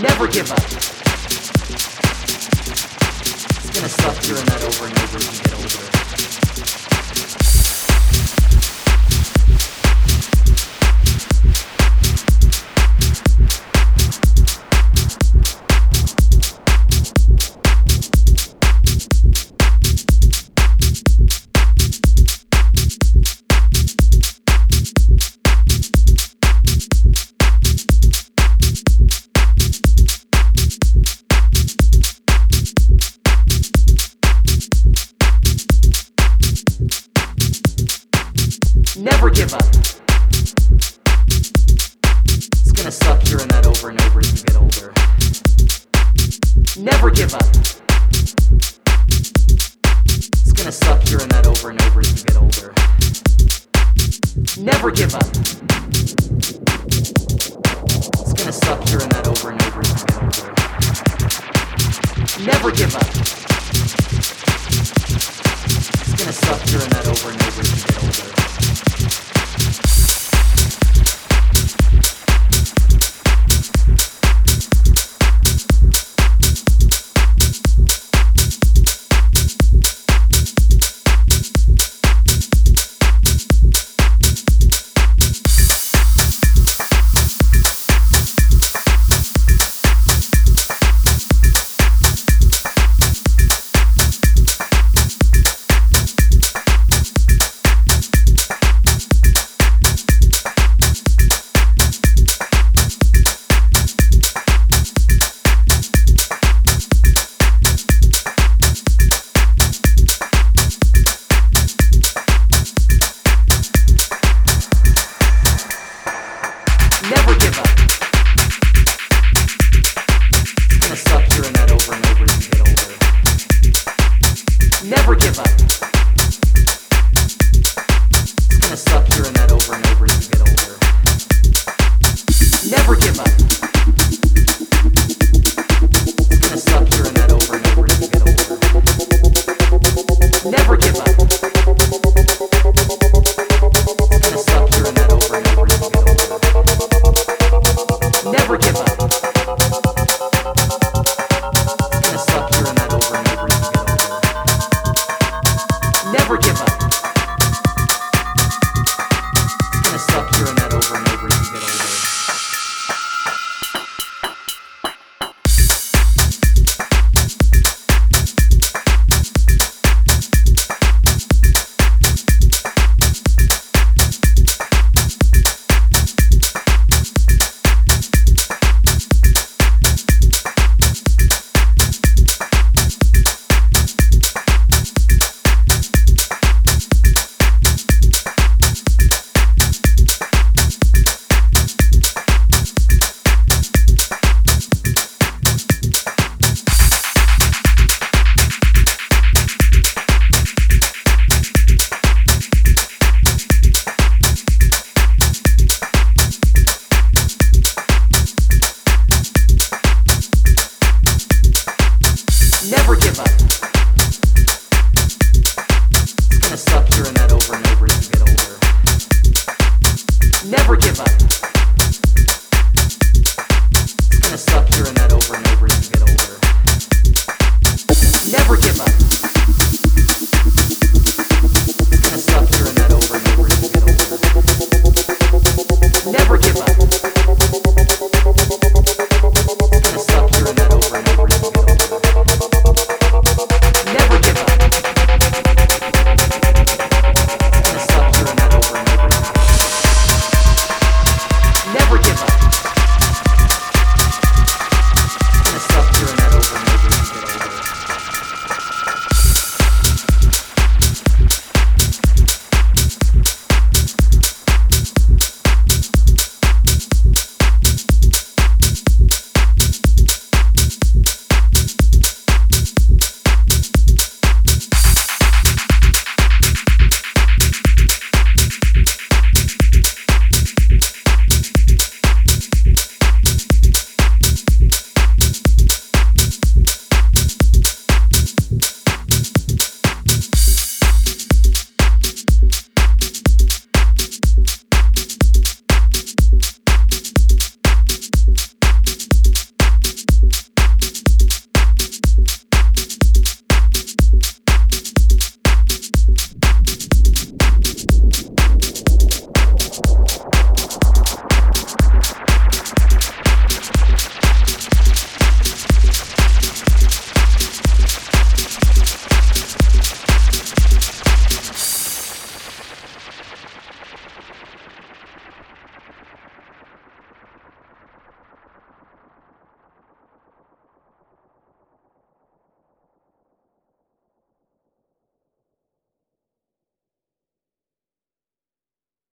Never give up. It's gonna suck hearing that over and over as you get older. Give up. It's gonna suck hearing that over and over as you get older. Never give up. It's gonna suck hearing that over and over as you get older. Never give up. It's gonna suck hearing that over and over as you get older. Never give up. It's gonna suck hearing that over hearing Viva!